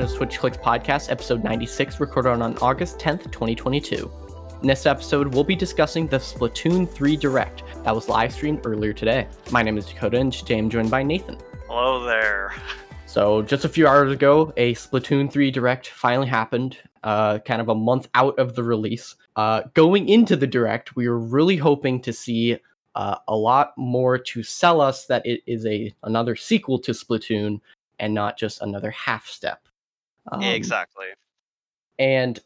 welcome to Switch Clicks Podcast, episode 96, recorded on August 10th, 2022. In this episode, we'll be discussing the Splatoon 3 Direct that was live streamed earlier today. My name is Dakota, and today I'm joined by Nathan. Hello there. So, just a few hours ago, a Splatoon 3 Direct finally happened, uh, kind of a month out of the release. Uh, going into the Direct, we were really hoping to see uh, a lot more to sell us that it is a another sequel to Splatoon and not just another half step. Um, exactly. And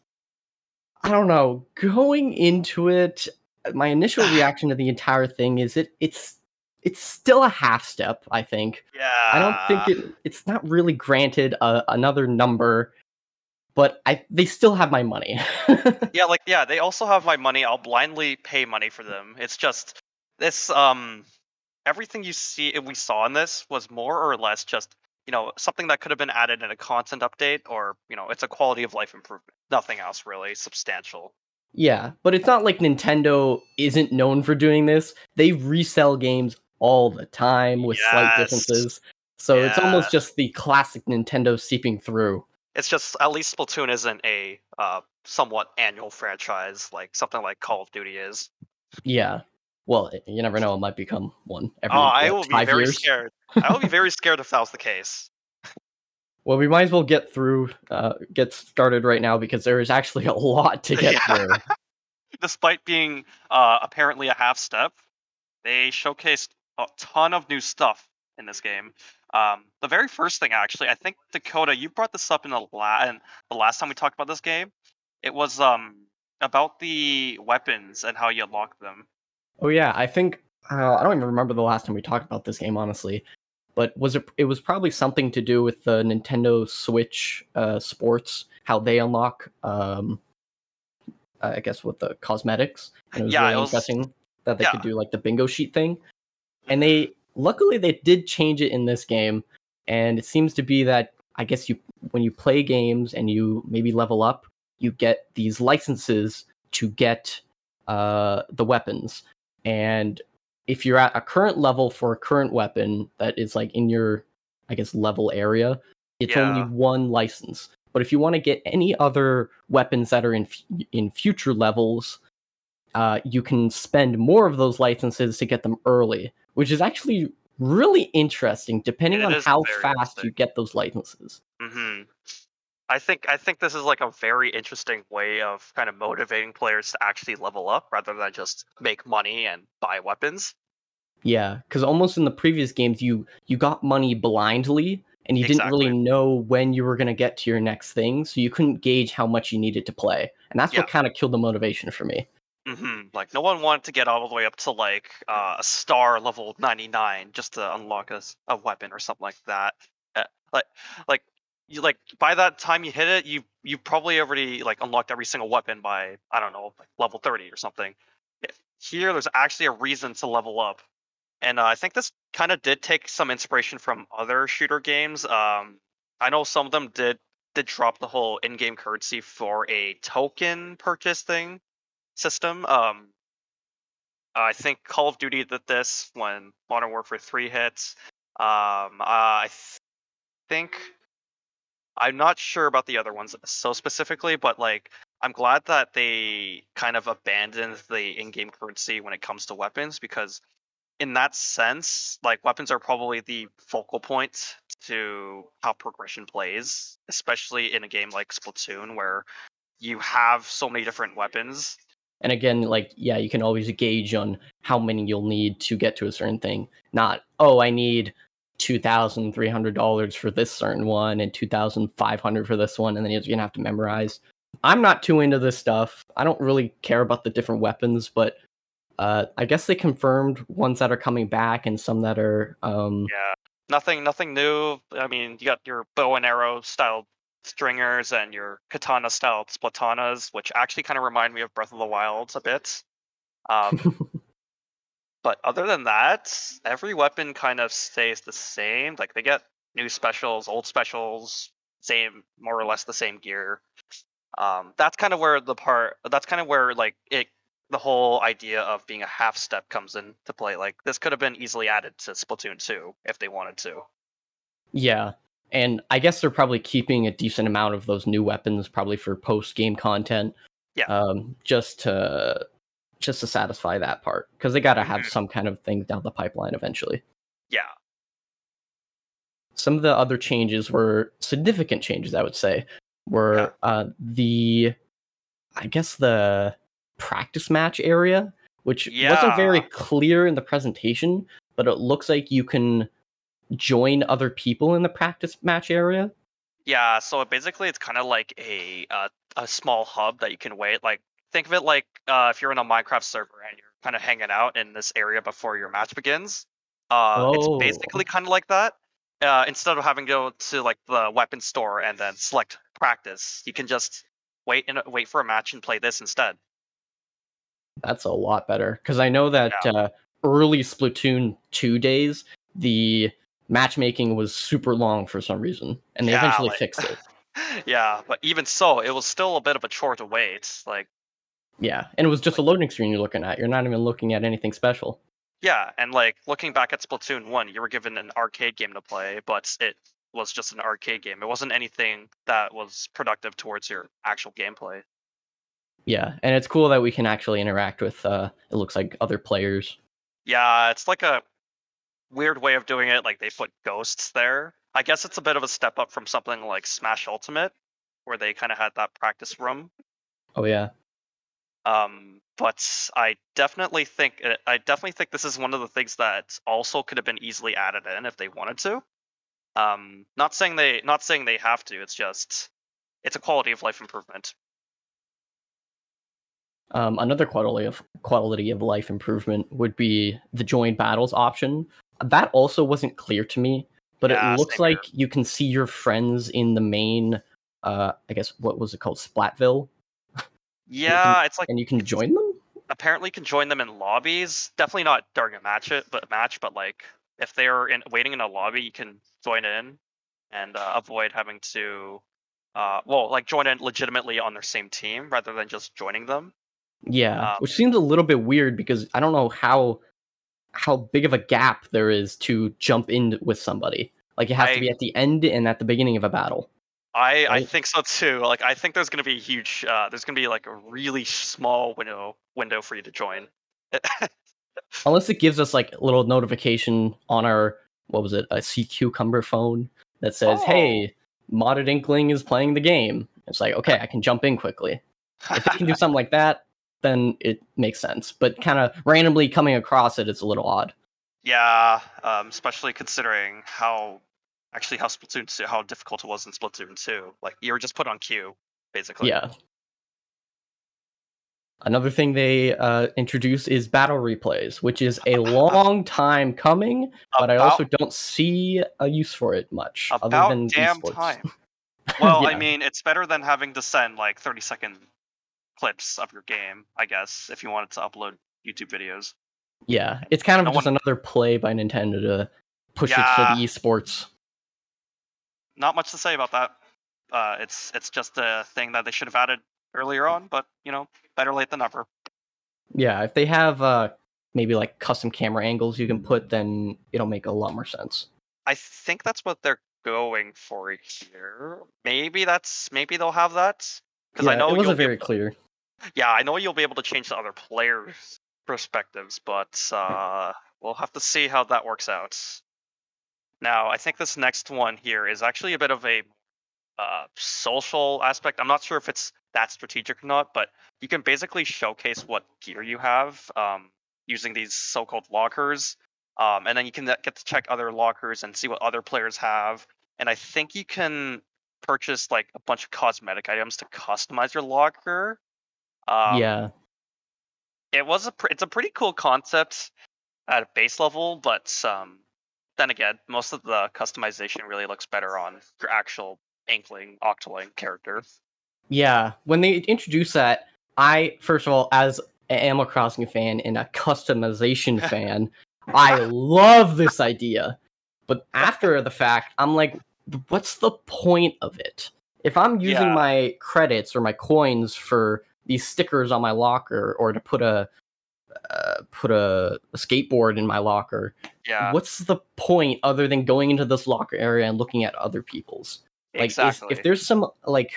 I don't know, going into it, my initial reaction to the entire thing is it it's it's still a half step, I think. Yeah. I don't think it it's not really granted a, another number, but I they still have my money. yeah, like yeah, they also have my money. I'll blindly pay money for them. It's just this um everything you see we saw in this was more or less just you know something that could have been added in a content update or you know it's a quality of life improvement nothing else really substantial. Yeah but it's not like nintendo isn't known for doing this. They resell games all the time with yes. slight differences. So it's almost just the classic nintendo seeping through. It's just at least splatoon isn't a uh, somewhat annual franchise like something like call of duty is. Yeah well, you never know; it might become one. Every, oh, I will be very years. scared. I will be very scared if that was the case. Well, we might as well get through, uh, get started right now because there is actually a lot to get yeah. through. Despite being uh, apparently a half step, they showcased a ton of new stuff in this game. Um, the very first thing, actually, I think Dakota, you brought this up in the, la- in the last time we talked about this game. It was um, about the weapons and how you unlock them. Oh yeah, I think uh, I don't even remember the last time we talked about this game honestly, but was it? It was probably something to do with the Nintendo Switch uh, Sports, how they unlock. Um, I guess with the cosmetics, and it was yeah, really it was, interesting that they yeah. could do like the bingo sheet thing, and they luckily they did change it in this game, and it seems to be that I guess you when you play games and you maybe level up, you get these licenses to get uh, the weapons and if you're at a current level for a current weapon that is like in your, I guess, level area, it's yeah. only one license. But if you want to get any other weapons that are in in future levels, uh, you can spend more of those licenses to get them early, which is actually really interesting, depending on how fast you get those licenses. Mm-hmm. I think I think this is like a very interesting way of kind of motivating players to actually level up rather than just make money and buy weapons. Yeah, because almost in the previous games, you you got money blindly, and you exactly. didn't really know when you were going to get to your next thing, so you couldn't gauge how much you needed to play, and that's yeah. what kind of killed the motivation for me. Mm-hmm. Like no one wanted to get all the way up to like uh, a star level ninety nine just to unlock a, a weapon or something like that. Uh, like like you like by that time you hit it, you you probably already like unlocked every single weapon by I don't know like level thirty or something. Here, there's actually a reason to level up, and uh, I think this kind of did take some inspiration from other shooter games. Um, I know some of them did did drop the whole in-game currency for a token purchase thing system. Um, I think Call of Duty did this when Modern Warfare 3 hits. Um, uh, I th- think I'm not sure about the other ones so specifically, but like I'm glad that they kind of abandoned the in-game currency when it comes to weapons because in that sense, like weapons are probably the focal point to how progression plays, especially in a game like Splatoon where you have so many different weapons. And again, like yeah, you can always gauge on how many you'll need to get to a certain thing. Not, oh, I need two thousand three hundred dollars for this certain one and two thousand five hundred for this one, and then you're gonna have to memorize. I'm not too into this stuff. I don't really care about the different weapons, but uh, I guess they confirmed ones that are coming back and some that are. Um, yeah, nothing, nothing new. I mean, you got your bow and arrow style stringers and your katana style splatanas, which actually kind of remind me of Breath of the Wild a bit. Um, But other than that, every weapon kind of stays the same. Like they get new specials, old specials, same more or less the same gear. Um, that's kind of where the part. That's kind of where like it. The whole idea of being a half step comes into play. Like this could have been easily added to Splatoon 2 if they wanted to. Yeah, and I guess they're probably keeping a decent amount of those new weapons, probably for post game content. Yeah. Um, just to just to satisfy that part, because they got to have Mhm. some kind of thing down the pipeline eventually. Yeah. Some of the other changes were significant changes, I would say, were Yeah. uh, the, I guess the practice match area, which wasn't very clear in the presentation, but it looks like you can join other people in the practice match area. Yeah, so basically it's kind of like a uh, a small hub that you can wait. Like think of it like uh, if you're in a Minecraft server and you're kind of hanging out in this area before your match begins. Uh, Oh. It's basically kind of like that. Uh, instead of having to go to like the weapon store and then select practice, you can just wait and wait for a match and play this instead. That's a lot better because I know that uh, early Splatoon two days the matchmaking was super long for some reason, and they Yeah, eventually like- fixed it. yeah, but even so, it was still a bit of a chore to wait. Like Yeah, and it was just a loading screen you're looking at. You're not even looking at anything special. Yeah, and like looking back at Splatoon 1, you were given an arcade game to play, but it was just an arcade game. It wasn't anything that was productive towards your actual gameplay. Yeah, and it's cool that we can actually interact with. Uh, it looks like other players. Yeah, it's like a weird way of doing it. Like they put ghosts there. I guess it's a bit of a step up from something like Smash Ultimate, where they kind of had that practice room. Oh yeah, Um, but I definitely think uh, I definitely think this is one of the things that also could have been easily added in if they wanted to. Um, not saying they not saying they have to. It's just it's a quality of life improvement. um, another quality of quality of life improvement would be the join battles option. That also wasn't clear to me, but Yeah, it looks same here. like you can see your friends in the main. Uh, I guess what was it called, Splatsville, Yeah, it's like and you can join them. apparently can join them in lobbies. Definitely not during a match it, but match, but like if they're in waiting in a lobby, you can join in and uh, avoid having to. Uh, well, like join in legitimately on their same team rather than just joining them. Yeah, Um, which seems a little bit weird because I don't know how how big of a gap there is to jump in with somebody. Like it has I- to be at the end and at the beginning of a battle. I, I think so too. Like I think there's gonna be a huge uh, there's gonna be like a really small window window for you to join. Unless it gives us like a little notification on our what was it, a sea cucumber phone that says, Oh. "Hey, modded inkling is playing the game." It's like, okay, I can jump in quickly. If it can do something like that, then it makes sense. But kind of randomly coming across it, it's a little odd. yeah, um, especially considering how actually how Splatoon 2 how difficult it was in Splatoon 2. Like you were just put on queue basically. Yeah. Another thing they uh, introduced is battle replays, which is a long time coming, but I also don't see a use for it much, other than damn esports. time. Well, I mean, it's better than having to send like 30 second clips of your game, I guess, if you wanted to upload YouTube videos. Yeah, it's kind of No just one- another play by Nintendo to push it Yeah. for the esports. Not much to say about that. Uh, it's it's just a thing that they should have added earlier on, but you know, better late than never. Yeah, if they have uh, maybe like custom camera angles you can put, then it'll make a lot more sense. I think that's what they're going for here. Maybe that's maybe they'll have that because yeah, I know it wasn't very able- clear. yeah, I know you'll be able to change the other players' perspectives, but uh, we'll have to see how that works out. Now, I think this next one here is actually a bit of a uh, social aspect. I'm not sure if it's that strategic or not, but you can basically showcase what gear you have um, using these so-called lockers, um, and then you can get to check other lockers and see what other players have. And I think you can purchase like a bunch of cosmetic items to customize your locker. Um, yeah, it was a pr- it's a pretty cool concept at a base level, but um, then again, most of the customization really looks better on your actual Inkling Octoling character. yeah. When they introduced that, I first of all, as an Animal Crossing fan and a customization fan, I love this idea. But after the fact, I'm like, what's the point of it? If I'm using Yeah. my credits or my coins for these stickers on my locker or to put a uh, put a, a skateboard in my locker. Yeah, What's the point other than going into this locker area and looking at other people's? Like, exactly. if there's some like,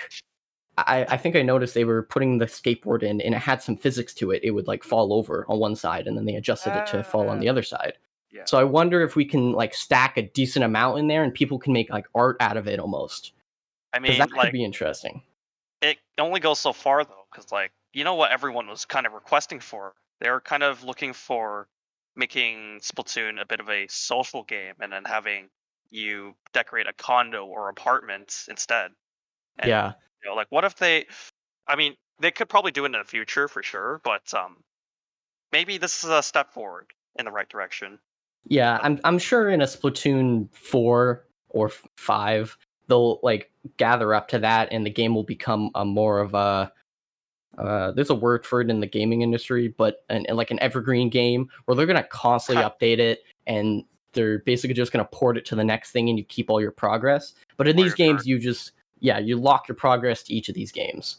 I I think I noticed they were putting the skateboard in and it had some physics to it. It would like fall over on one side and then they adjusted it to fall on the Ah. other side. Yeah. So I wonder if we can like stack a decent amount in there and people can make like art out of it almost. I mean, that could be interesting. it only goes so far though, because like you know what everyone was kind of requesting for. They were kind of looking for making Splatoon a bit of a social game, and then having you decorate a condo or apartment instead. And, yeah. You know, like what if they? I mean, they could probably do it in the future for sure, but um, maybe this is a step forward in the right direction. Yeah, I'm I'm sure in a Splatoon 4 or 5 they'll like gather up to that and the game will become a more of a uh, there's a word for it in the gaming industry, but an, like an evergreen game where they're gonna constantly update it and they're basically just gonna port it to the next thing and you keep all your progress. But in these games, you just yeah you lock your progress to each of these games,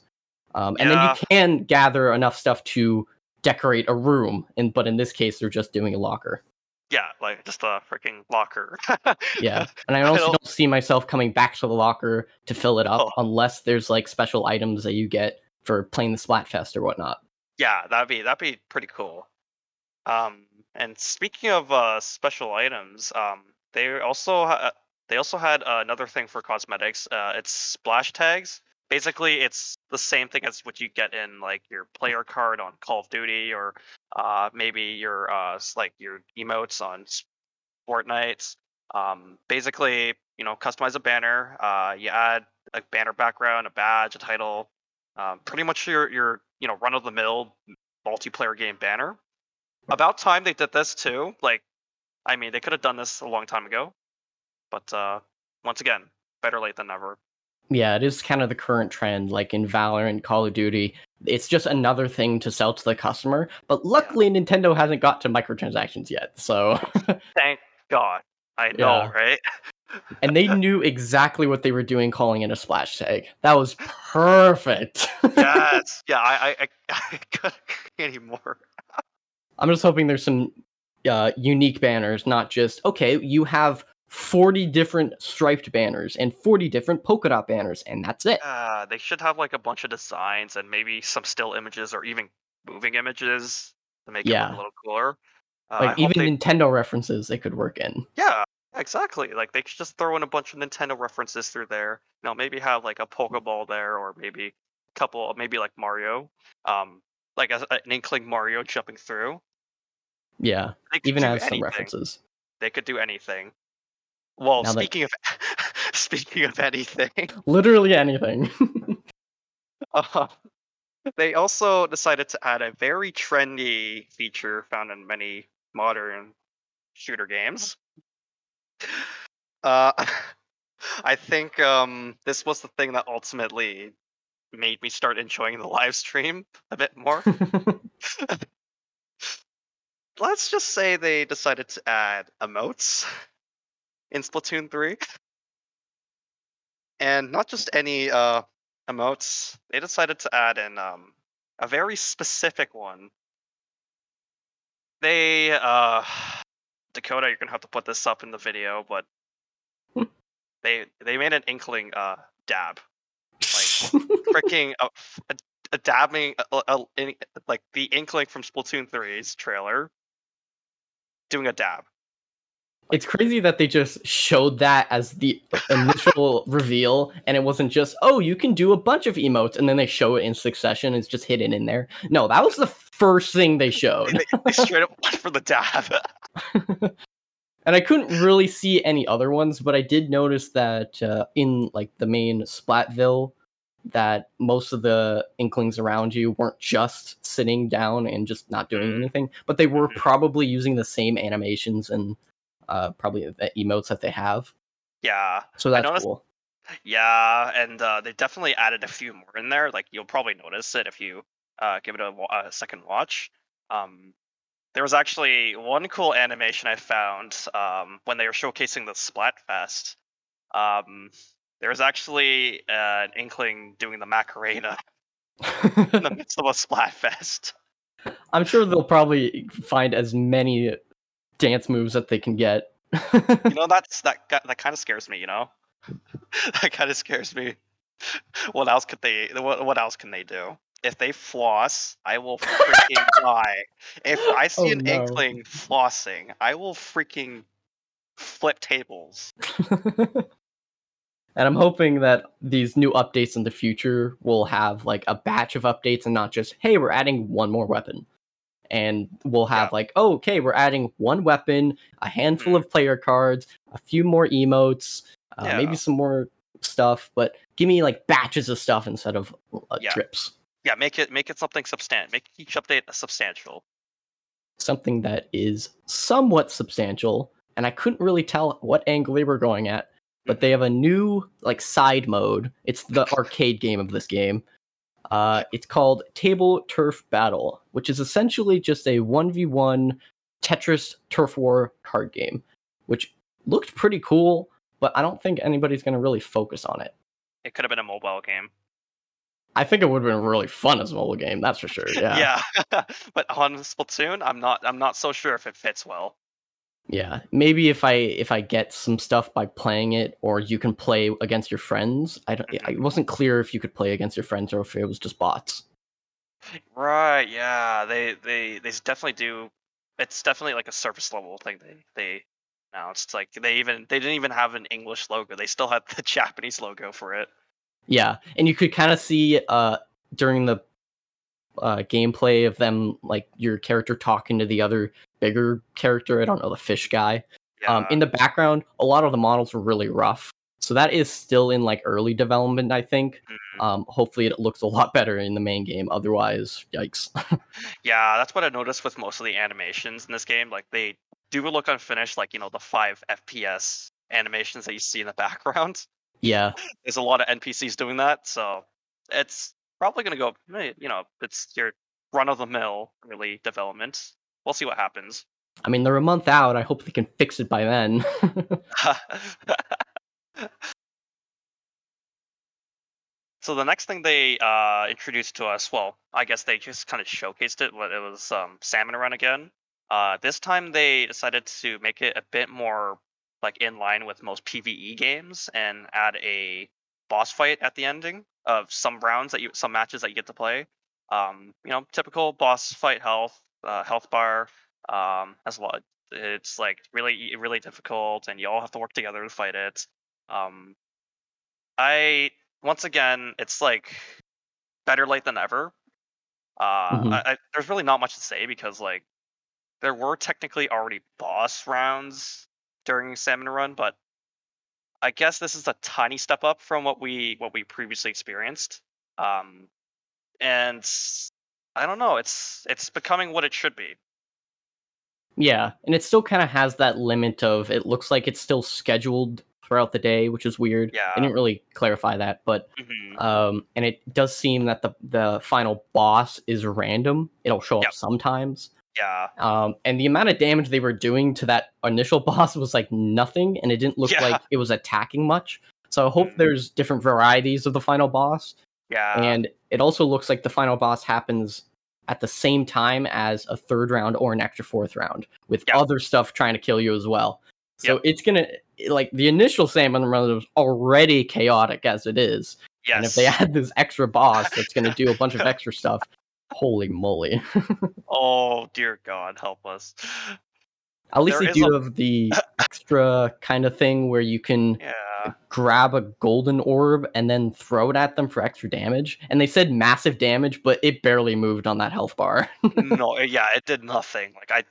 um, and then you can gather enough stuff to decorate a room. And but in this case, they're just doing a locker. Yeah, like just a freaking locker. Yeah, and I also don't- don't see myself coming back to the locker to fill it up Oh. unless there's like special items that you get for playing the Splatfest or whatnot. Yeah, that'd be that'd be pretty cool. Um, and speaking of uh, special items, um, they also ha- they also had uh, another thing for cosmetics. Uh, it's splash tags. Basically, it's the same thing as what you get in like your player card on Call of Duty, or uh, maybe your uh, like your emotes on Fortnite. Um, basically, you know, customize a banner. Uh, you add a banner background, a badge, a title. Um, pretty much your your you know run of the mill multiplayer game banner. About time they did this too. Like, I mean, they could have done this a long time ago, but uh, once again, better late than never. Yeah, it is kind of the current trend, like in Valorant, Call of Duty. It's just another thing to sell to the customer. But luckily, Nintendo hasn't got to microtransactions yet. So, Thank God. I know, Yeah. right? and they knew exactly what they were doing, calling in a splash tag. That was perfect. yes. Yeah. I I I, I couldn't agree anymore. I'm just hoping there's some uh, unique banners, not just okay. You have 40 different striped banners and 40 different polka dot banners, and that's it. Uh, they should have like a bunch of designs and maybe some still images or even moving images to make it Yeah. look a little cooler. Uh, like even they- Nintendo references they could work in. Yeah, exactly. Like they could just throw in a bunch of Nintendo references through there. You know, maybe have like a Pokeball there, or maybe a couple, maybe like Mario, um, like a, an Inkling Mario jumping through. Yeah, even has some references. They could do anything. Well, Now that- speaking of speaking of anything, Literally anything. uh, they also decided to add a very trendy feature found in many modern shooter games. Uh, I think um, this was the thing that ultimately made me start enjoying the live stream a bit more. Let's just say they decided to add emotes in Splatoon 3. And not just any uh, emotes, they decided to add in um, a very specific one. They, uh, Dakota, you're gonna have to put this up in the video, but they they made an inkling uh, dab, like freaking a, a, a dabbing, a, a- in- like the inkling from Splatoon 3's trailer, doing a dab. it's crazy that they just showed that as the initial reveal, and it wasn't just oh you can do a bunch of emotes, and then they show it in succession. It's just hidden in there. No, that was the first thing they showed. they, they straight up went for the dab. and I couldn't really see any other ones, but I did notice that uh, in like the main Splatsville, that most of the Inklings around you weren't just sitting down and just not doing Mhm. anything, but they were Mhm. probably using the same animations and uh, probably the emotes that they have. yeah, So that's noticed- cool. yeah, and uh, they definitely added a few more in there. Like you'll probably notice it if you uh, give it a, a second watch. Um, there was actually one cool animation I found um, when they were showcasing the Splatfest. Um, there was actually uh, an inkling doing the Macarena in the midst of a Splatfest. I'm sure they'll probably find as many dance moves that they can get. you know that's that that kind of scares me. You know, that kind of scares me. What else could they? What, what else can they do? If they floss, I will freaking die. If I see Oh, an no. inkling flossing, I will freaking flip tables. and I'm hoping that these new updates in the future will have like a batch of updates and not just, hey, we're adding one more weapon. And we'll have Yeah. like, oh, okay, we're adding one weapon, a handful Mhm. of player cards, a few more emotes, uh, Yeah. maybe some more stuff, but give me like batches of stuff instead of uh, Yeah. drips. Yeah, make it make it something substantial. Make each update substantial. Something that is somewhat substantial, and I couldn't really tell what angle they were going at, but they have a new like side mode. It's the arcade game of this game. Uh, it's called Tableturf Battle, which is essentially just a one v one Tetris Turf War card game, which looked pretty cool. But I don't think anybody's going to really focus on it. It could have been a mobile game. I think it would have been really fun as a mobile game, that's for sure. Yeah. Yeah, but on Splatoon, I'm not. I'm not so sure if it fits well. Yeah, maybe if I if I get some stuff by playing it, or you can play against your friends. I don't. Mhm. It wasn't clear if you could play against your friends or if it was just bots. Right? Yeah, they they they definitely do. It's definitely like a surface level thing. They they now it's like they even they didn't even have an English logo. They still had the Japanese logo for it. Yeah, and you could kind of see uh during the uh gameplay of them like your character talking to the other bigger character. I don't know the fish guy. Yeah. Um, in the background, a lot of the models were really rough. So that is still in like early development, I think. Mhm. Um, hopefully it looks a lot better in the main game. Otherwise, yikes. Yeah, that's what I noticed with most of the animations in this game. Like they do look unfinished, like you know the five FPS animations that you see in the background. Yeah, There's a lot of NPCs doing that, so it's probably gonna go. eh, You know, it's your run of the mill really development. We'll see what happens. I mean they're a month out. I hope they can fix it by then. so the next thing they uh, introduced to us, well, I guess they just kind of showcased it. But it was um, Salmon Run again. Uh, this time they decided to make it a bit more like in line with most PVE games and add a boss fight at the ending of some rounds that you some matches that you get to play. Um, you know, typical boss fight health, uh, health bar, um, as well. It's like really really difficult, and you all have to work together to fight it. Um, I once again, it's like better late than ever. Uh, Mhm. I, I, there's really not much to say because like there were technically already boss rounds during Salmon Run, but I guess this is a tiny step up from what we what we previously experienced. Um, and I don't know, it's it's becoming what it should be. yeah, and it still kind of has that limit of it looks like it's still scheduled throughout the day, which is weird. Yeah. They didn't really clarify that, but Mhm. um, and it does seem that the the final boss is random. It'll show Yep. up sometimes. Yeah, Um, and the amount of damage they were doing to that initial boss was like nothing, and it didn't look Yeah. like it was attacking much. So I hope Mhm. there's different varieties of the final boss, yeah, and it also looks like the final boss happens at the same time as a third round or an extra fourth round with Yeah. other stuff trying to kill you as well. So Yep. it's gonna like the initial salmon run was already chaotic as it is, yes. and if they add this extra boss that's gonna do a bunch of extra stuff, holy moly! oh dear God, help us. At least There they do a- have the extra kind of thing where you can Yeah, grab a golden orb and then throw it at them for extra damage. And they said massive damage, but it barely moved on that health bar. no, yeah, it did nothing. Like I,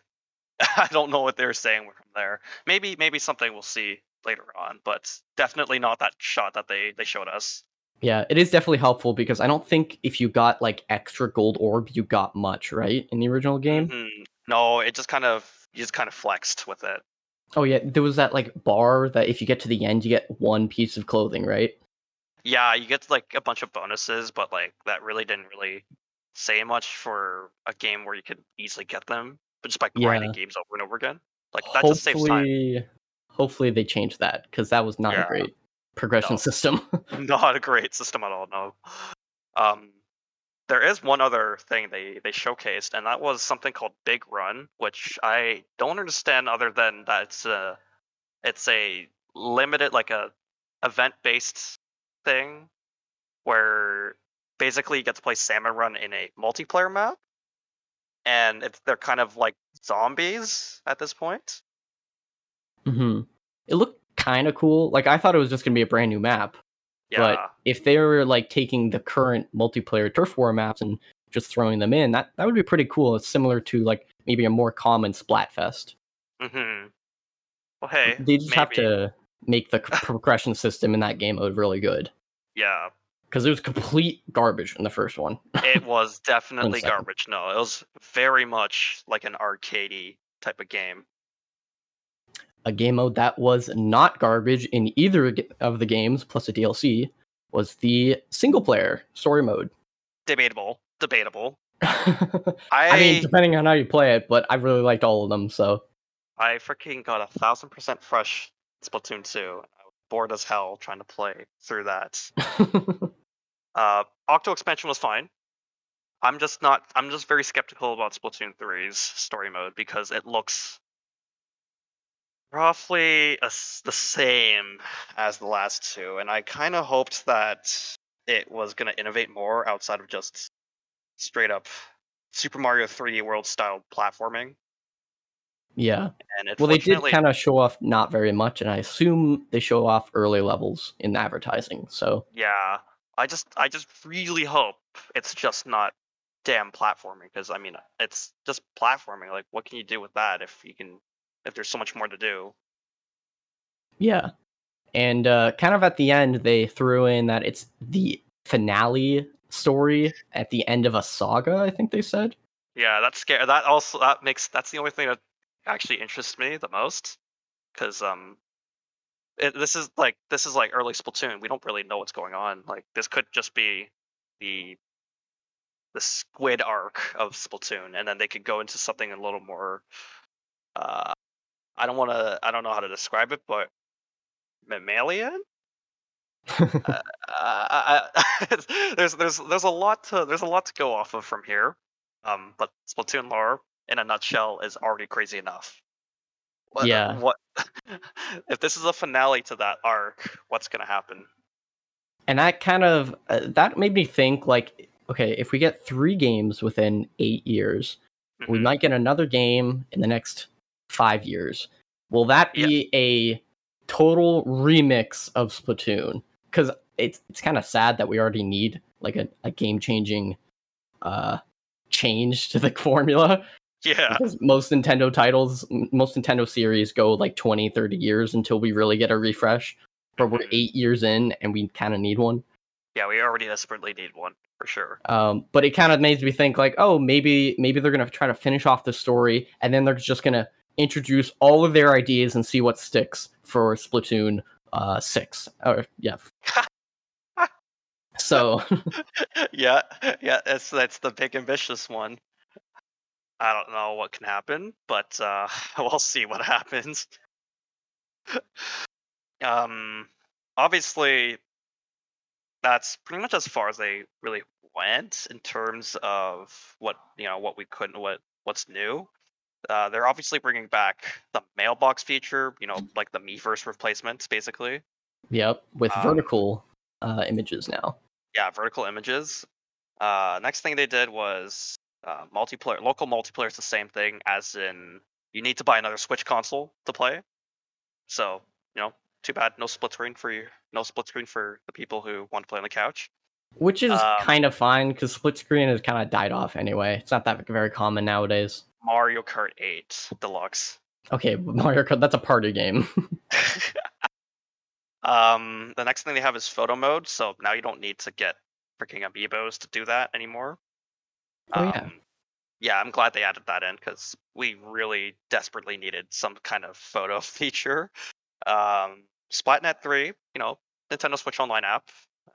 I don't know what they're saying from there. Maybe maybe something we'll see later on, but definitely not that shot that they they showed us. Yeah, it is definitely helpful because I don't think if you got like extra gold orb, you got much, right? In the original game. Mhm. No, it just kind of you just kind of flexed with it. Oh yeah, there was that like bar that if you get to the end, you get one piece of clothing, right? Yeah, you get like a bunch of bonuses, but like that really didn't really say much for a game where you could easily get them, but just by grinding games over and over again. Like that just saves time. hopefully, hopefully they change that because that was not Yeah. great progression No. system. Not a great system at all. No. Um, there is one other thing they they showcased, and that was something called Big Run, which I don't understand other than that it's a it's a limited like a event based thing where basically you get to play Salmon Run in a multiplayer map, and it's they're kind of like zombies at this point. hmm It looked kind of cool. Like I thought it was just gonna be a brand new map, Yeah, but if they were like taking the current multiplayer turf war maps and just throwing them in, that that would be pretty cool. It's similar to like maybe a more common Splatfest. hmm Well, hey, they just have to make the progression system in that game mode really good Yeah, because it was complete garbage in the first one. it was definitely garbage. No, it was very much like an arcadey type of game. A game mode that was not garbage in either of the games plus a DLC was the single player story mode. Debatable, debatable. I I mean, depending on how you play it, but I really liked all of them. So I freaking got a thousand percent fresh Splatoon 2. I was bored as hell trying to play through that. Uh, Octo expansion was fine. I'm just not. I'm just very skeptical about Splatoon 3's story mode because it looks roughly a the same as the last two, and I kind of hoped that it was going to innovate more outside of just straight up Super Mario 3D World style platforming. yeah, And it well, they did kind of show off not very much, and I assume they show off early levels in advertising. So Yeah, I just I just really hope it's just not damn platforming because I mean it's just platforming. Like, what can you do with that if you can if there's so much more to do? Yeah. And uh, kind of at the end, they threw in that it's the finale story at the end of a saga, I think they said. Yeah, that's scary. That also that makes that's the only thing that actually interests me the most because um. It, this is like this is like early Splatoon. We don't really know what's going on. Like this could just be the the squid arc of Splatoon, and then they could go into something a little more. Uh, I don't want to. I don't know how to describe it, but mammalian. uh, I, I, there's there's there's a lot to there's a lot to go off of from here. Um, but Splatoon lore, in a nutshell, is already crazy enough. What, Yeah. What if this is a finale to that arc? What's gonna happen? and that kind of uh, that made me think like okay if we get three games within eight years we Mhm. might get another game in the next five years will that Yeah. be a total remix of splatoon because it's it's kind of sad that we already need like a, a game changing uh change to the formula Yeah, because most nintendo titles most nintendo series go like 20 30 years until we really get a refresh but we're Mhm. eight years in and we kind of need one yeah, we already desperately need one for sure. um, but it kind of made me think like oh maybe maybe they're gonna try to finish off the story and then they're just gonna introduce all of their ideas and see what sticks for splatoon uh six or yeah so yeah, yeah, that's that's the big ambitious one. I don't know what can happen, but uh, we'll see what happens. um, obviously, that's pretty much as far as they really went in terms of what you know, what we couldn't, what what's new. Uh, they're obviously bringing back the mailbox feature, you know, like the Miiverse replacements, basically. yep with Um, vertical uh images now yeah, vertical images. Uh, next thing they did was uh, multiplayer. Local multiplayer is the same thing, as in you need to buy another Switch console to play. So you know, too bad, no split screen for you. No split screen for the people who want to play on the couch. which is um, kind of fine because split screen has kind of died off anyway it's not that very common nowadays Mario Kart 8 Deluxe. okay mario kart that's a party game um, the next thing they have is photo mode. So now you don't need to get freaking amiibos to do that anymore. Oh, yeah. Um, yeah, I'm glad they added that in because we really desperately needed some kind of photo feature. Um, Splatnet 3, you know, Nintendo Switch Online app,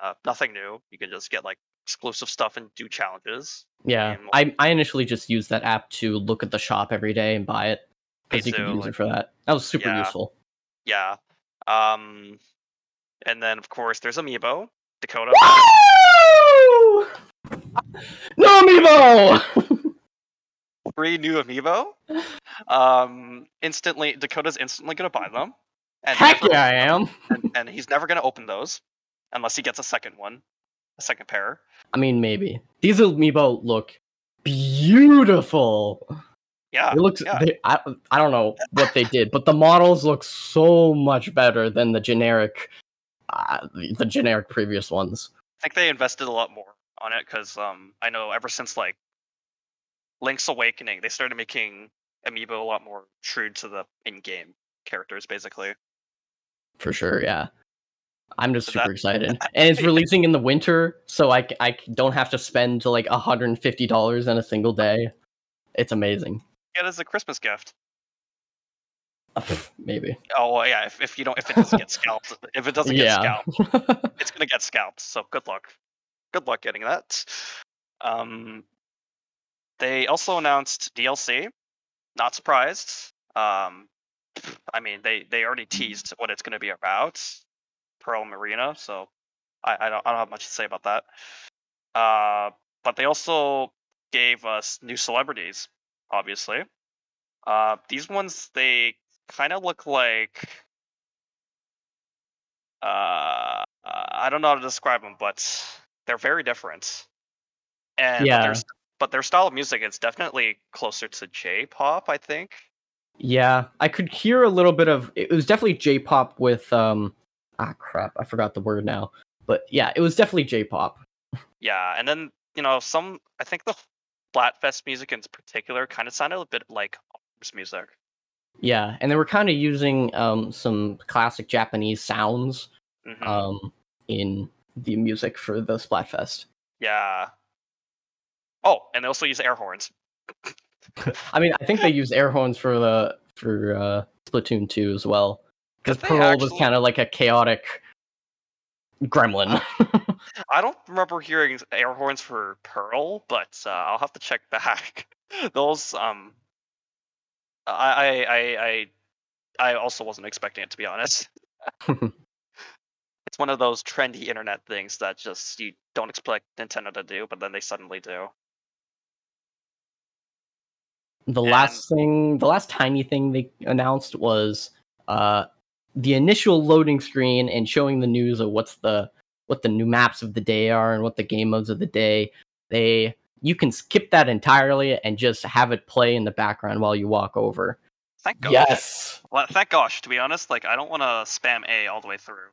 uh, nothing new. You can just get like exclusive stuff and do challenges. Yeah, And- I I initially just used that app to look at the shop every day and buy it because you can use like- it for that. That was super Yeah. useful. Yeah. Um, and then of course there's Amiibo, Dakota. no amiibo. Free new amiibo. Um, instantly, Dakota's instantly gonna buy them. And Heck yeah, I am. and, and he's never gonna open those unless he gets a second one, a second pair. I mean, maybe these amiibo look beautiful. Yeah, It looks. yeah. They, I, I don't know what they did, but the models look so much better than the generic, uh, the generic previous ones. I think they invested a lot more on it because um, I know ever since like Link's Awakening, they started making amiibo a lot more true to the in-game characters, basically. For sure, yeah. I'm just So super excited, and it's releasing in the winter, so I I don't have to spend like $150 in a single day. It's amazing. Get it as a Christmas gift. Maybe. Oh well, yeah, if, if you don't, if it doesn't get scalped, if it doesn't get Yeah. scalped, it's gonna get scalped. So good luck. Good luck getting that. Um, they also announced DLC. Not surprised. Um, I mean, they they already teased what it's gonna be about. Pearl Marina. So I, I don't I don't have much to say about that. Uh, but they also gave us new celebrities. Obviously, uh, these ones they kind of look like uh I don't know how to describe them, but they're very different. And but Yeah. their but their style of music is definitely closer to J-pop, I think. Yeah, I could hear a little bit of. It was definitely J-pop with um. Ah, crap! I forgot the word now. But yeah, it was definitely J-pop. Yeah, and then you know some. I think the Splatfest music in particular kind of sounded a bit like music. Yeah, and they were kind of using um some classic Japanese sounds Mhm. um in the music for the Splatfest. yeah. Oh, and they also use air horns. I mean, I think they use air horns for the for uh, Splatoon 2 as well, because Pearl was kind of like a chaotic gremlin. I don't remember hearing air horns for Pearl, but uh, I'll have to check back. Those um, I I I I I also wasn't expecting it to be honest. it's one of those trendy internet things that just you don't expect Nintendo to do, but then they suddenly do. the And- last thing, the last tiny thing they announced was uh, the initial loading screen and showing the news of what's the what the new maps of the day are and what the game modes of the day. They you can skip that entirely and just have it play in the background while you walk over. Thank gosh. Yes. Well, thank gosh. To be honest, like I don't want to spam A all the way through.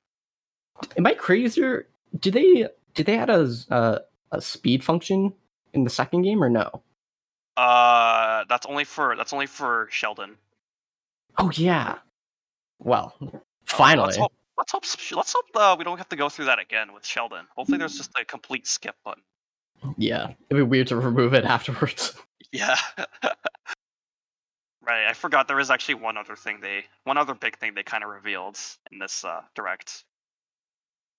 Am I crazy? Or did they did they add a s- uh, a speed function in the second game or no? Uh, that's only for that's only for Sheldon. Oh yeah. Well, Uh, finally. let's hope. Let's hope. Let's hope uh, we don't have to go through that again with Sheldon. Hopefully, there's just a complete skip button. Yeah, it'd be weird to remove it afterwards. Yeah. right. I forgot there is actually one other thing they, one other big thing they kind of revealed in this uh, direct.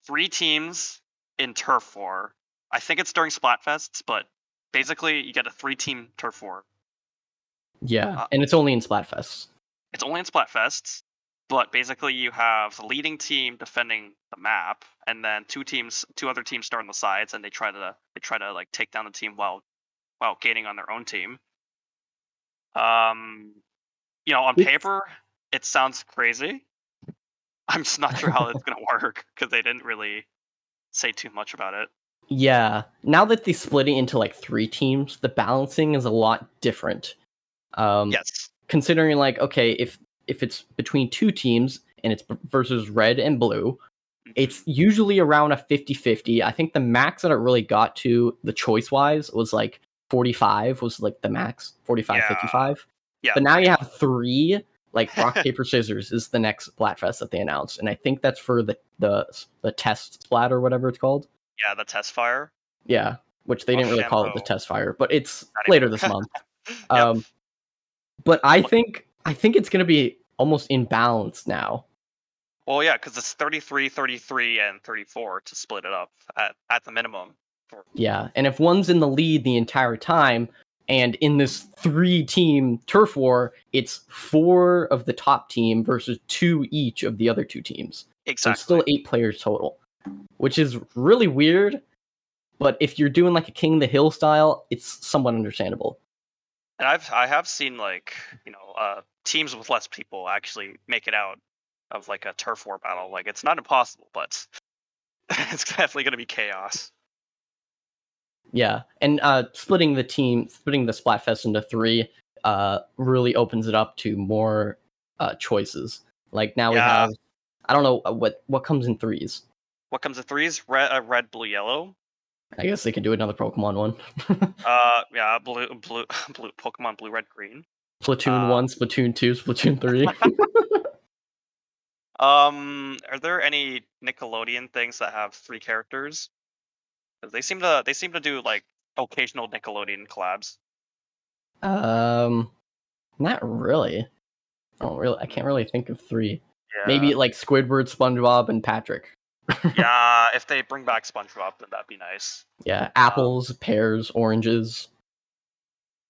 Three teams in Turf War. I think it's during Splatfests, but basically you get a three-team Turf War. Yeah, Uh, and it's only in Splatfest. It's only in Splatfests, but basically you have the leading team defending the map, and then two teams, two other teams start on the sides, and they try to they try to like take down the team while while gaining on their own team. Um, you know, on paper it sounds crazy. I'm just not sure how it's gonna work because they didn't really say too much about it. Yeah, now that they split it into like three teams, the balancing is a lot different. Um, Yes. considering like okay, if if it's between two teams and it's versus red and blue, Mhm. it's usually around a 50-50. I think the max that it really got to the choice wise was like 45 was like the max, 45 Yeah. 55. Yeah. But now you have three like rock paper scissors is the next Splatfest that they announced, and I think that's for the the the test splat or whatever it's called. Yeah, the test fire. Yeah, which they Oh, didn't really call it the test fire, but it's Not later this month. Yep. Um, but I think I think it's gonna be almost in balance now. Well, yeah, because it's 33, 33, and 34 to split it up at, at the minimum. Yeah, and if one's in the lead the entire time, and in this three-team turf war, it's four of the top team versus two each of the other two teams. So Exactly. it's still eight players total, which is really weird But if you're doing like a King of the Hill style, it's somewhat understandable. And I've I have seen like you know uh, teams with less people actually make it out of like a turf war battle. Like it's not impossible, but it's definitely going to be chaos. Yeah, and uh, splitting the team, splitting the Splatfest into three, uh, really opens it up to more uh, choices. Like now we have, I don't know uh, what what comes in threes. What comes in threes? Red, uh, red, blue, yellow. I guess they could do another Pokemon one. Uh, yeah, blue, blue, blue. Pokemon blue, red, green. Splatoon Uh, one, Splatoon two, Splatoon three. Um, are there any Nickelodeon things that have three characters? They seem to they seem to do like occasional Nickelodeon collabs. um, not really. I don't really. I can't really think of three. Yeah. Maybe like Squidward, SpongeBob, and Patrick. yeah, if they bring back SpongeBob, then that'd be nice. Yeah, apples, pears, oranges.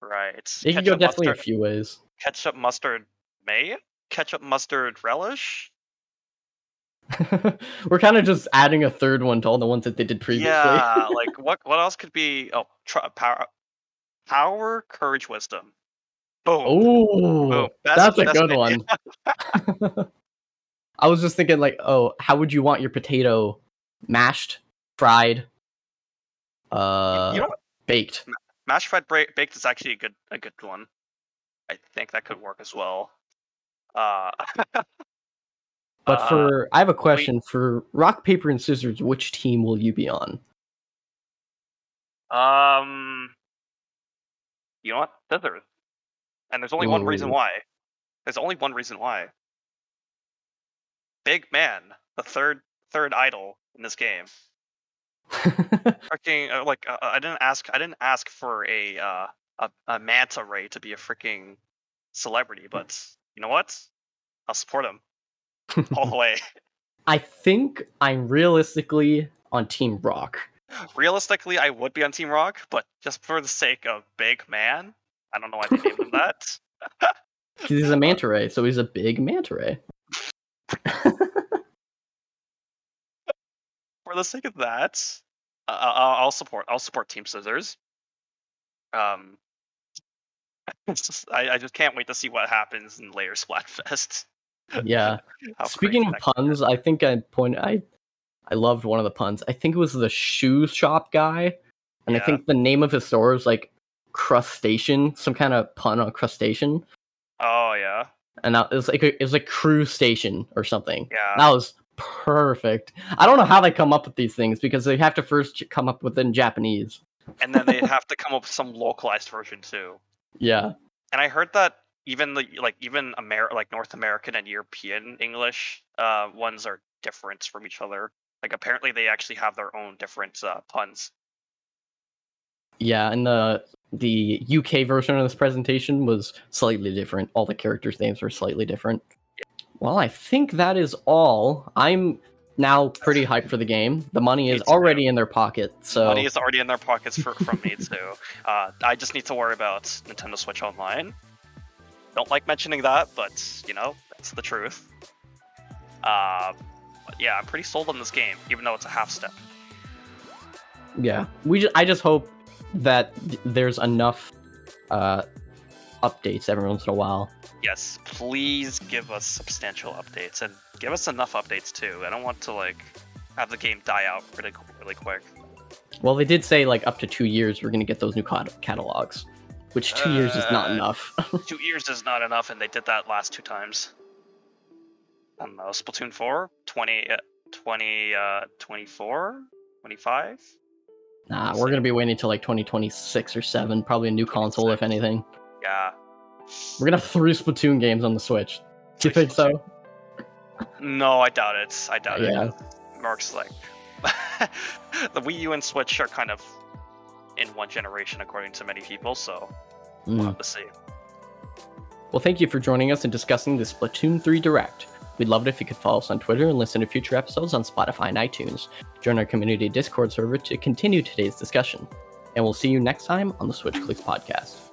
Right. It can go definitely a few ways. ketchup, mustard, may ketchup, mustard, relish. We're kind of just adding a third one to all the ones that they did previously. Yeah, like what? What else could be? Oh, tr- power, power, courage, wisdom. Boom. Oh, Boom. that's a that's good one. I was just thinking, like, oh, how would you want your potato mashed, fried, uh, you know baked? Mashed fried baked is actually a good a good one. I think that could work as well. Uh, But uh, for, I have a question for rock, paper, and scissors. Which team will you be on? um, you know what? Scissors. And there's only one reason why. There's only one reason why. Big man, the third third idol in this game. Freaking uh, like uh, I didn't ask I didn't ask for a uh a, a manta ray to be a freaking celebrity, but you know what? I'll support him all the way. I think I'm realistically on Team Rock. Realistically, I would be on Team Rock, but just for the sake of Big Man, I don't know why they named him that. he's a manta ray, so he's a big manta ray. For the sake of that, uh, I'll I'll support. I'll support Team Scissors. Um, just, I, I just can't wait to see what happens in later Splatfest. yeah. Speaking of puns, I think I point I I loved one of the puns. I think it was the shoe shop guy, and I think the name of his store was like crustacean, some kind of pun on crustacean, Oh yeah, and that, it was like it was like cruise station or something. yeah. That was perfect. I don't know how they come up with these things because they have to first come up with it in Japanese. and then they'd have to come up with some localized version too. Yeah, And I heard that even the like even Amer- like North American and European English uh, ones are different from each other. Like apparently they actually have their own different uh, puns. yeah, and the the UK version of this presentation was slightly different. All the characters' names were slightly different. Well, I think that is all. I'm now pretty hyped for the game. The money is already in their pocket, so Money is already in their pockets for, from me too. Uh, I just need to worry about Nintendo Switch Online. Don't like mentioning that, but you know that's the truth. Uh, but yeah, I'm pretty sold on this game, even though it's a half step. yeah. We just, I just hope that there's enough uh, updates every once in a while. Yes, please give us substantial updates and give us enough updates too. I don't want to like have the game die out really really quick. Well, they did say like up to two years we're gonna get those new cat- catalogs, which two years is not Uh, enough. two years is not enough, and they did that last two times. I don't know, Splatoon 4, 20, uh, 20, uh, 24, 25? nah, we're gonna be waiting until like 2026 or seven, probably a new console if anything. Yeah. We're gonna have three Splatoon games on the Switch. Do you think so? No, I doubt it. I doubt Yeah. it. Mark's like, the Wii U and Switch are kind of in one generation, according to many people. So we'll Mm. have to see. Well, thank you for joining us and discussing the Splatoon 3 Direct. We'd love it if you could follow us on Twitter and listen to future episodes on Spotify and iTunes. Join our community Discord server to continue today's discussion. And we'll see you next time on the Switch Clicks podcast.